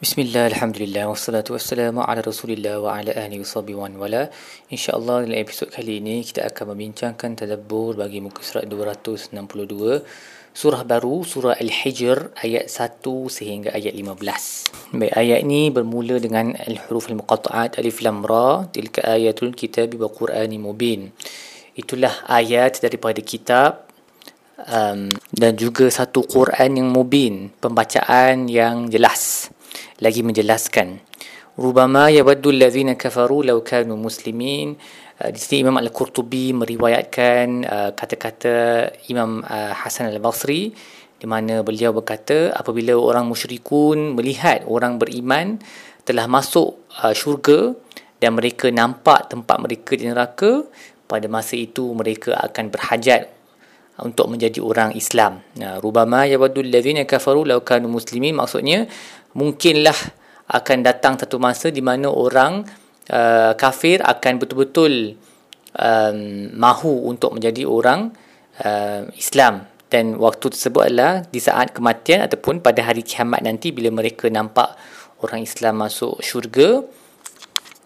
Bismillah, Alhamdulillah, wassalatu wassalamu ala rasulillah wa ala ahli wassabi wa wala. InsyaAllah dalam episod kali ini kita akan membincangkan tadabbur bagi muka surat 262 Surah baru, surah Al-Hijr ayat 1 sehingga ayat 15 Baik, ayat ini bermula dengan al-huruf al-muqata'at alif lam ra Tilka ayatul kitabi wa qur'ani mubin. Itulah ayat daripada kitab um, dan juga satu Quran yang mubin, pembacaan yang jelas lagi menjelaskan rubama yawaddu allazina kafaru law kanu muslimin uh, di sini Imam Al-Qurtubi meriwayatkan uh, kata-kata Imam uh, Hasan Al-Basri di mana beliau berkata apabila orang musyrikun melihat orang beriman telah masuk syurga dan mereka nampak tempat mereka di neraka pada masa itu mereka akan berhajat untuk menjadi orang Islam. Nah, rubama yawaddu allazina kafaru law kanu muslimin maksudnya mungkinlah akan datang satu masa di mana orang uh, kafir akan betul-betul um, mahu untuk menjadi orang uh, Islam dan waktu tersebut adalah di saat kematian ataupun pada hari kiamat nanti bila mereka nampak orang Islam masuk syurga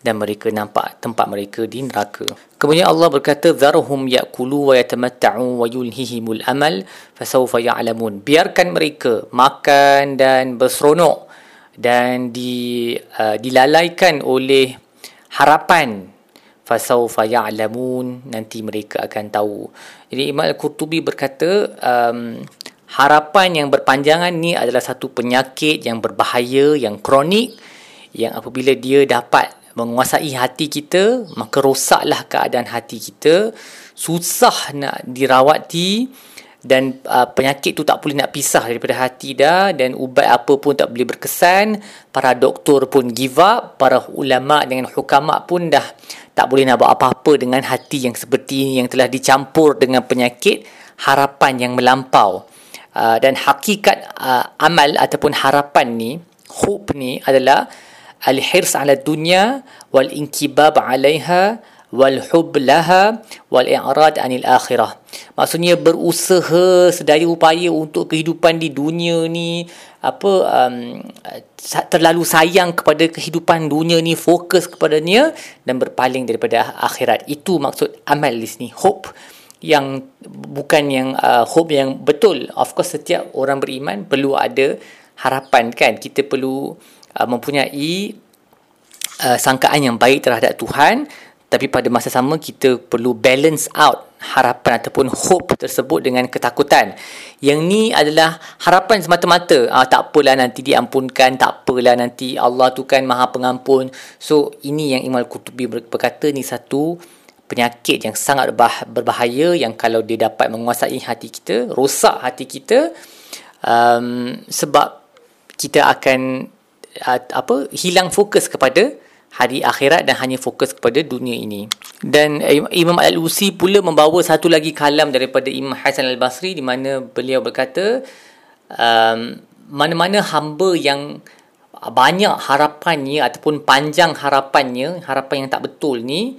dan mereka nampak tempat mereka di neraka. Kemudian Allah berkata zarhum yakulu wa yatamatta'u wa yulhihimul amal fasawfa ya'lamun. Biarkan mereka makan dan berseronok dan di uh, dilalaikan oleh harapan fasawfa ya'lamun nanti mereka akan tahu. Jadi Imam Al-Qurtubi berkata um, harapan yang berpanjangan ni adalah satu penyakit yang berbahaya yang kronik yang apabila dia dapat menguasai hati kita maka rosaklah keadaan hati kita susah nak dirawati dan uh, penyakit tu tak boleh nak pisah daripada hati dah dan ubat apa pun tak boleh berkesan. Para doktor pun give up. Para ulama dengan hukama pun dah tak boleh nak buat apa-apa dengan hati yang seperti ini yang telah dicampur dengan penyakit harapan yang melampau. Uh, dan hakikat uh, amal ataupun harapan ni hope ni adalah al-hirs ala dunya wal inkibab alaiha wal hub laha wal i'rad anil akhirah. Maksudnya berusaha sedaya upaya untuk kehidupan di dunia ni apa um, terlalu sayang kepada kehidupan dunia ni fokus kepadanya dan berpaling daripada akhirat. Itu maksud amal di sini. Hope yang bukan yang uh, hope yang betul. Of course setiap orang beriman perlu ada harapan kan? Kita perlu uh, mempunyai uh, sangkaan yang baik terhadap Tuhan tapi pada masa sama kita perlu balance out harapan ataupun hope tersebut dengan ketakutan. Yang ni adalah harapan semata-mata. Ah, tak apalah nanti diampunkan, tak apalah nanti Allah tu kan maha pengampun. So ini yang Imam Al-Qutubi berkata ni satu penyakit yang sangat berbahaya yang kalau dia dapat menguasai hati kita, rosak hati kita um, sebab kita akan uh, apa hilang fokus kepada hari akhirat dan hanya fokus kepada dunia ini. Dan Imam Al-Usi pula membawa satu lagi kalam daripada Imam Hasan Al-Basri di mana beliau berkata um, mana-mana hamba yang banyak harapannya ataupun panjang harapannya, harapan yang tak betul ni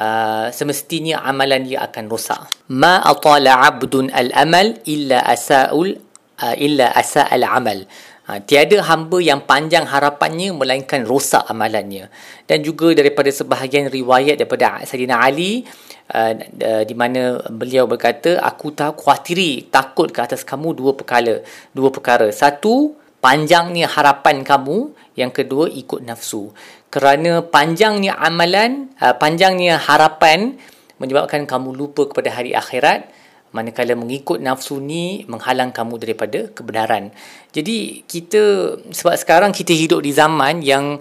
uh, semestinya amalan dia akan rosak. Ma atala 'abdun al-amal illa asa'ul uh, illa asa'al amal. Ha, tiada hamba yang panjang harapannya melainkan rosak amalannya. Dan juga daripada sebahagian riwayat daripada Sayyidina Ali uh, uh, di mana beliau berkata aku tahu khawatiri takut ke atas kamu dua perkara. Dua perkara. Satu, panjangnya harapan kamu. Yang kedua, ikut nafsu. Kerana panjangnya amalan, uh, panjangnya harapan menyebabkan kamu lupa kepada hari akhirat manakala mengikut nafsu ni menghalang kamu daripada kebenaran. Jadi kita sebab sekarang kita hidup di zaman yang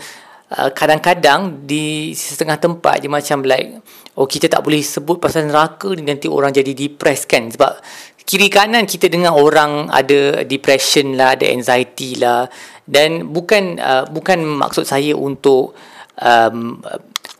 uh, kadang-kadang di setengah tempat je macam like oh kita tak boleh sebut pasal neraka ni nanti orang jadi depressed kan? Sebab kiri kanan kita dengar orang ada depression lah, ada anxiety lah. Dan bukan uh, bukan maksud saya untuk um,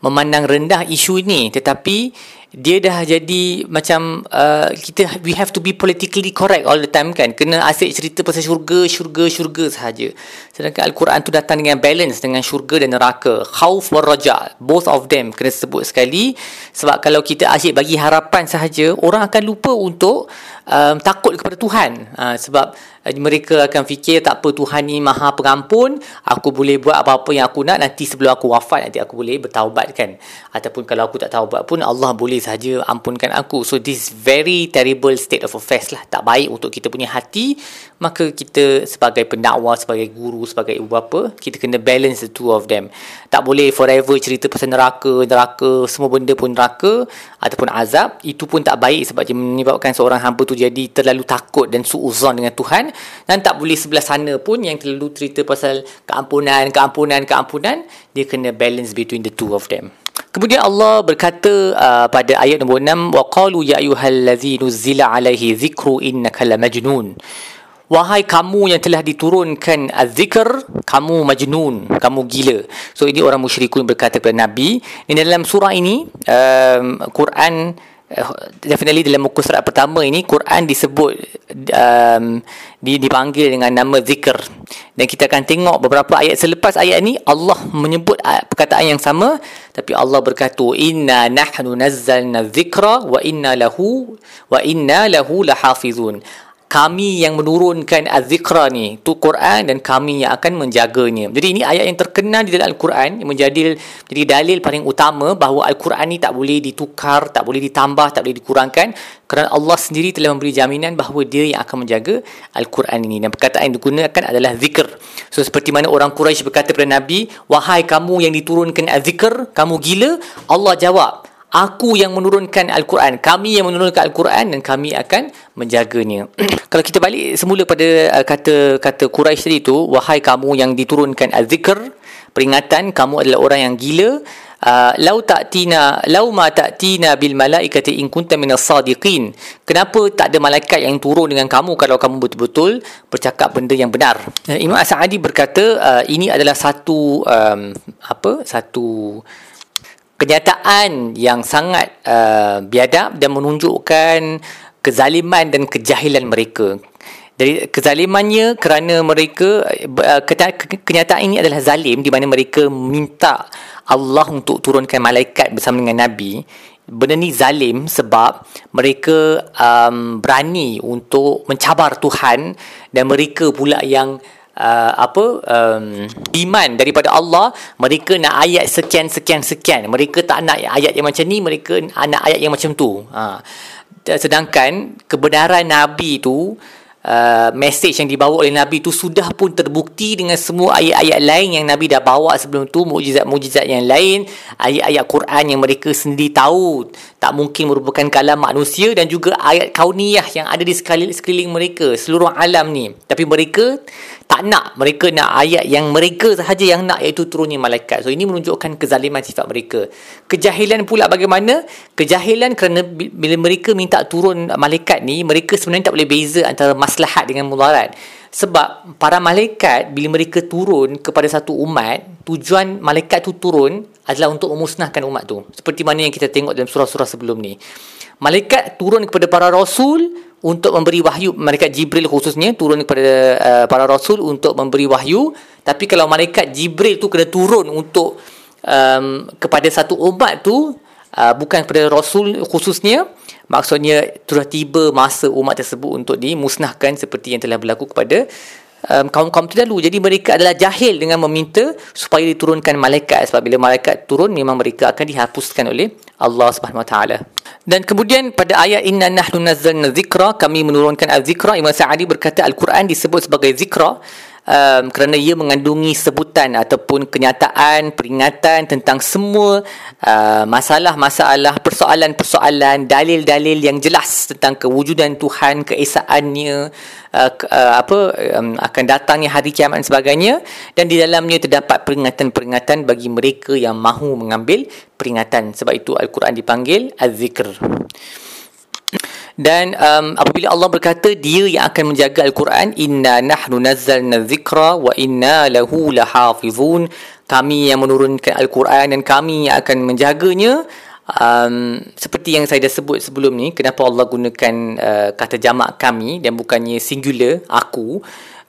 memandang rendah isu ini tetapi dia dah jadi macam uh, kita we have to be politically correct all the time kan. Kena asyik cerita pasal syurga syurga syurga sahaja. Sedangkan al-Quran tu datang dengan balance dengan syurga dan neraka. Khauf war raja. Both of them kena sebut sekali. Sebab kalau kita asyik bagi harapan sahaja orang akan lupa untuk um, takut kepada Tuhan. Uh, sebab uh, mereka akan fikir tak apa Tuhan ni maha pengampun. Aku boleh buat apa-apa yang aku nak. Nanti sebelum aku wafat nanti aku boleh bertaubat kan. Ataupun kalau aku tak taubat pun Allah boleh saja ampunkan aku. So this very terrible state of affairs lah. Tak baik untuk kita punya hati. Maka kita sebagai pendakwah sebagai guru sebagai ibu bapa kita kena balance the two of them. Tak boleh forever cerita pasal neraka neraka semua benda pun neraka ataupun azab. Itu pun tak baik sebab dia menyebabkan seorang hamba tu jadi terlalu takut dan suuzon dengan Tuhan dan tak boleh sebelah sana pun yang terlalu cerita pasal keampunan keampunan keampunan dia kena balance between the two of them Kemudian Allah berkata uh, pada ayat nombor 6 wa qalu ya ayyuhallazi nuzila alaihi dhikru innaka lamajnun Wahai kamu yang telah diturunkan az-zikr, kamu majnun, kamu gila. So ini orang musyrikun berkata kepada Nabi. Ini dalam surah ini, um, Quran definitely dalam muka surat pertama ini Quran disebut um, di, dipanggil dengan nama zikr. Dan kita akan tengok beberapa ayat selepas ayat ini Allah menyebut perkataan yang sama tapi Allah berkata inna nahnu nazzalna dzikra wa inna lahu wa inna lahu lahafizun kami yang menurunkan az-zikra ni tu Quran dan kami yang akan menjaganya. Jadi ini ayat yang terkenal di dalam Al-Quran yang menjadi jadi dalil paling utama bahawa Al-Quran ni tak boleh ditukar, tak boleh ditambah, tak boleh dikurangkan kerana Allah sendiri telah memberi jaminan bahawa dia yang akan menjaga Al-Quran ini. Dan perkataan yang digunakan adalah zikr. So seperti mana orang Quraisy berkata kepada Nabi, "Wahai kamu yang diturunkan az-zikr, kamu gila?" Allah jawab, Aku yang menurunkan Al-Quran. Kami yang menurunkan Al-Quran Dan kami akan menjaganya. Kalau kita balik semula pada uh, kata kata Quraisy tadi tu Wahai kamu yang diturunkan Al-Zikr Peringatan kamu adalah orang yang gila Uh, lau ta'tina lau ma ta'tina bil malaikati in kunta minas sadiqin. Kenapa tak ada malaikat yang turun dengan kamu kalau kamu betul-betul bercakap benda yang benar? Uh, Imam As-Sa'di berkata uh, ini adalah satu um, apa satu kenyataan yang sangat uh, biadab dan menunjukkan kezaliman dan kejahilan mereka. Dari kezalimannya kerana mereka uh, kenyataan ini adalah zalim di mana mereka minta Allah untuk turunkan malaikat bersama dengan nabi. Benda ni zalim sebab mereka um, berani untuk mencabar Tuhan dan mereka pula yang uh, apa um, iman daripada Allah mereka nak ayat sekian sekian sekian mereka tak nak ayat yang macam ni mereka nak ayat yang macam tu ha. sedangkan kebenaran nabi tu Uh, message yang dibawa oleh Nabi itu sudah pun terbukti dengan semua ayat-ayat lain yang Nabi dah bawa sebelum tu mujizat-mujizat yang lain ayat-ayat Quran yang mereka sendiri tahu. Tak mungkin merupakan kalam manusia dan juga ayat kauniyah yang ada di sekeliling, mereka seluruh alam ni. Tapi mereka tak nak. Mereka nak ayat yang mereka sahaja yang nak iaitu turunnya malaikat. So ini menunjukkan kezaliman sifat mereka. Kejahilan pula bagaimana? Kejahilan kerana bila mereka minta turun malaikat ni mereka sebenarnya tak boleh beza antara maslahat dengan mudarat. Sebab para malaikat bila mereka turun kepada satu umat tujuan malaikat tu turun adalah untuk memusnahkan umat tu. Seperti mana yang kita tengok dalam surah-surah sebelum ni. Malaikat turun kepada para rasul untuk memberi wahyu. Malaikat Jibril khususnya turun kepada uh, para rasul untuk memberi wahyu. Tapi kalau malaikat Jibril tu kena turun untuk um, kepada satu umat tu uh, bukan kepada rasul khususnya maksudnya sudah tiba masa umat tersebut untuk dimusnahkan seperti yang telah berlaku kepada um, kaum-kaum terdahulu. Jadi mereka adalah jahil dengan meminta supaya diturunkan malaikat. Sebab bila malaikat turun memang mereka akan dihapuskan oleh Allah Subhanahu Wa Taala. Dan kemudian pada ayat inna nahnu nazzalna dzikra kami menurunkan az-zikra. Imam Sa'adi berkata al-Quran disebut sebagai zikra um, kerana ia mengandungi sebutan ataupun kenyataan peringatan tentang semua uh, masalah-masalah persoalan-persoalan dalil-dalil yang jelas tentang kewujudan Tuhan keesaannya uh, uh, apa um, akan datangnya hari kiamat dan sebagainya. Dan di dalamnya terdapat peringatan-peringatan bagi mereka yang mahu mengambil peringatan. Sebab itu al-Quran dipanggil az-zikr dan um, apabila Allah berkata dia yang akan menjaga Al-Quran inna nahnu nazzalna dzikra wa inna lahu lahafizun. Kami yang menurunkan Al-Quran dan kami yang akan menjaganya. Um, seperti yang saya dah sebut sebelum ni kenapa Allah gunakan uh, kata jamak kami dan bukannya singular aku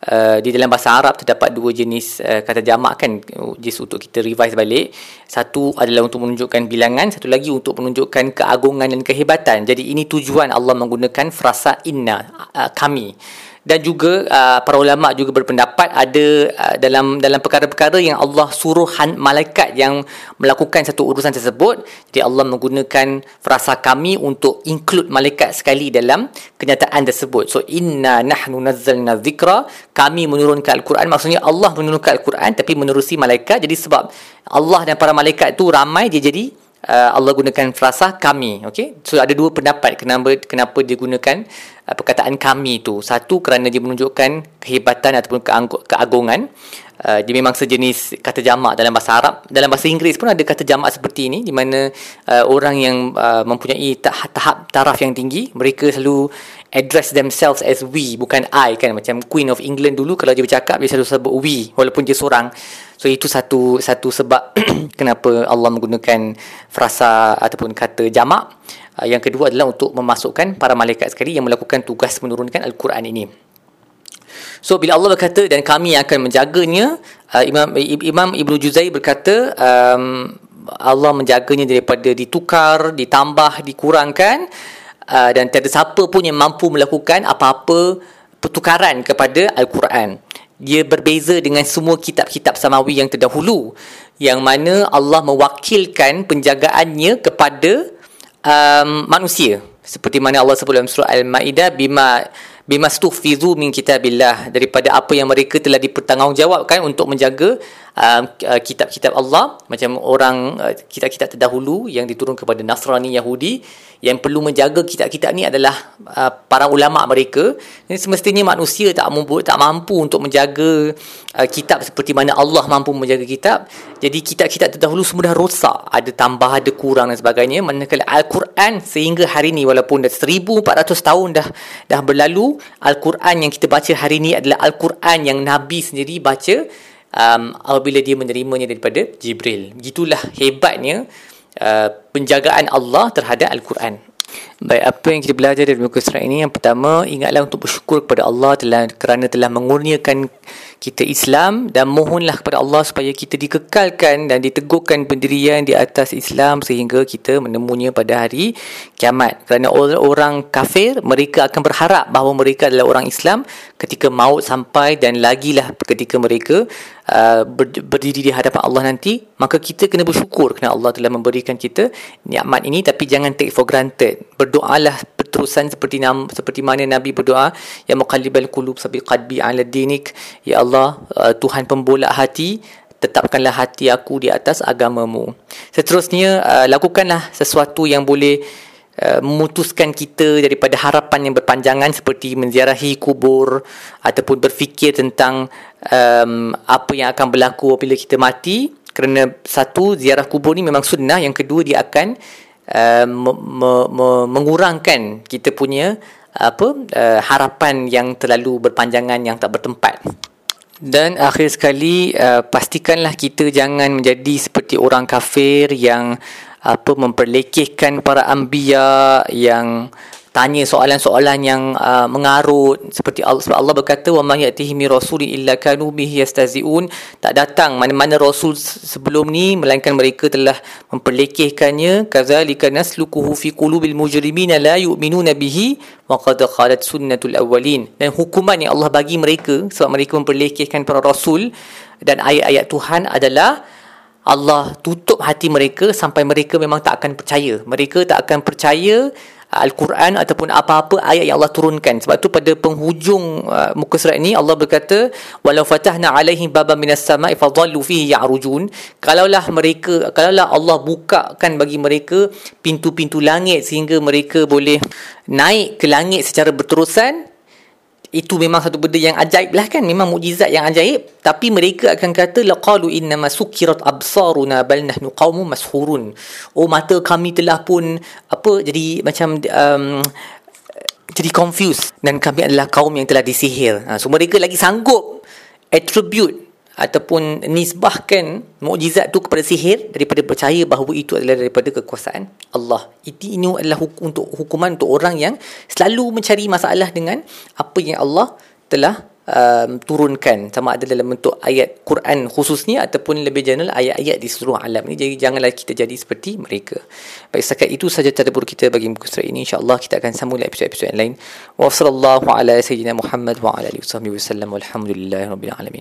Uh, di dalam bahasa Arab terdapat dua jenis uh, kata jamak kan just untuk kita revise balik. Satu adalah untuk menunjukkan bilangan satu lagi untuk menunjukkan keagungan dan kehebatan. Jadi ini tujuan Allah menggunakan frasa inna uh, kami dan juga uh, para ulama juga berpendapat ada uh, dalam dalam perkara-perkara yang Allah suruh han, malaikat yang melakukan satu urusan tersebut. Jadi Allah menggunakan frasa kami untuk include malaikat sekali dalam kenyataan tersebut. So inna nahnu nazzalna dhikra kami menurunkan al-Quran. Maksudnya Allah menurunkan al-Quran tapi menerusi malaikat. Jadi sebab Allah dan para malaikat tu ramai dia jadi uh, Allah gunakan frasa kami okey? So ada dua pendapat kenapa kenapa dia gunakan uh, perkataan kami tu. Satu kerana dia menunjukkan kehebatan ataupun keagungan. Uh, dia memang sejenis kata jamak dalam bahasa Arab. Dalam bahasa Inggeris pun ada kata jamak seperti ini di mana uh, orang yang uh, mempunyai tahap, tahap taraf yang tinggi mereka selalu address themselves as we bukan I kan? Macam Queen of England dulu kalau dia bercakap dia selalu sebut we walaupun dia seorang. So itu satu satu sebab kenapa Allah menggunakan frasa ataupun kata jamak. Uh, yang kedua adalah untuk memasukkan para malaikat sekali yang melakukan tugas menurunkan al-Quran ini. So bila Allah berkata dan kami akan menjaganya uh, Imam Imam Ibnu Juzai berkata um, Allah menjaganya daripada ditukar, ditambah, dikurangkan uh, dan tiada siapa pun yang mampu melakukan apa-apa pertukaran kepada Al-Quran. Dia berbeza dengan semua kitab-kitab samawi yang terdahulu yang mana Allah mewakilkan penjagaannya kepada um, manusia. Seperti mana Allah sebut dalam surah Al-Maidah bima bimastuhfizu min kitabillah daripada apa yang mereka telah dipertanggungjawabkan untuk menjaga uh, uh, kitab-kitab Allah macam orang uh, kitab-kitab terdahulu yang diturun kepada Nasrani Yahudi yang perlu menjaga kitab-kitab ni adalah uh, para ulama mereka. Ini semestinya manusia tak mampu tak mampu untuk menjaga uh, kitab seperti mana Allah mampu menjaga kitab. Jadi kitab-kitab terdahulu semua dah rosak. Ada tambah ada kurang dan sebagainya. Manakala al-Quran sehingga hari ini walaupun dah 1400 tahun dah dah berlalu al-Quran yang kita baca hari ini adalah al-Quran yang nabi sendiri baca um, apabila dia menerimanya daripada Jibril. Gitulah hebatnya uh, penjagaan Allah terhadap Al-Quran. Baik, apa yang kita belajar dari muka surat ini? Yang pertama, ingatlah untuk bersyukur kepada Allah telah, kerana telah mengurniakan kita Islam dan mohonlah kepada Allah supaya kita dikekalkan dan diteguhkan pendirian di atas Islam sehingga kita menemunya pada hari kiamat. Kerana orang-orang kafir, mereka akan berharap bahawa mereka adalah orang Islam ketika maut sampai dan lagilah ketika mereka uh, berdiri di hadapan Allah nanti, maka kita kena bersyukur kerana Allah telah memberikan kita nikmat ini tapi jangan take for granted. Berdoalah terusan seperti nam, seperti mana Nabi berdoa ya muqallibal qulub sabi qalbi ala dinik ya Allah uh, Tuhan pembolak hati tetapkanlah hati aku di atas agamamu. Seterusnya uh, lakukanlah sesuatu yang boleh uh, memutuskan kita daripada harapan yang berpanjangan seperti menziarahi kubur ataupun berfikir tentang um, apa yang akan berlaku apabila kita mati. Kerana satu ziarah kubur ni memang sunnah yang kedua dia akan uh, me, me, mengurangkan kita punya apa uh, harapan yang terlalu berpanjangan yang tak bertempat. Dan akhir sekali uh, pastikanlah kita jangan menjadi seperti orang kafir yang apa memperlekehkan para anbiya yang tanya soalan-soalan yang uh, mengarut. Seperti Allah sebab Allah berkata wa may yatihi mi rasuli illa kanu bihi yastaziun. Tak datang mana-mana rasul sebelum ni melainkan mereka telah memperlekehkannya. Kadzalika nasluquhu fi qulubil mujrimina la yu'minuna bihi wa qad khalat sunnatul awwalin. Dan hukuman yang Allah bagi mereka sebab mereka memperlekehkan para rasul dan ayat-ayat Tuhan adalah Allah tutup hati mereka sampai mereka memang tak akan percaya. Mereka tak akan percaya Al-Quran ataupun apa-apa ayat yang Allah turunkan. Sebab tu pada penghujung uh, muka surat ini Allah berkata walau fatahna alaihim baba minas sama'i fadhallu fihi ya'rujun. Kalaulah mereka kalaulah Allah bukakan bagi mereka pintu-pintu langit sehingga mereka boleh naik ke langit secara berterusan itu memang satu benda yang ajaib lah kan. Memang mukjizat yang ajaib. Tapi mereka akan kata laqalu inna masukirat absaruna bal nahnu qaumun mashurun. Oh mata kami telah pun apa jadi macam um, jadi confused. Dan kami adalah kaum yang telah disihir. Ha, so mereka lagi sanggup attribute ataupun nisbahkan mukjizat tu kepada sihir daripada percaya bahawa itu adalah daripada kekuasaan Allah. Itu ini adalah hukum untuk hukuman untuk orang yang selalu mencari masalah dengan apa yang Allah telah um, turunkan. Sama ada dalam bentuk ayat Quran khususnya ataupun lebih general ayat-ayat di seluruh alam ni. Jadi janganlah kita jadi seperti mereka. Baik setakat itu saja tadabbur kita bagi muka surat ini. Insyaallah kita akan sambung episod-episod yang lain. Wa sallallahu ala sayyidina Muhammad wa ala alihi wasallam walhamdulillahirabbil alamin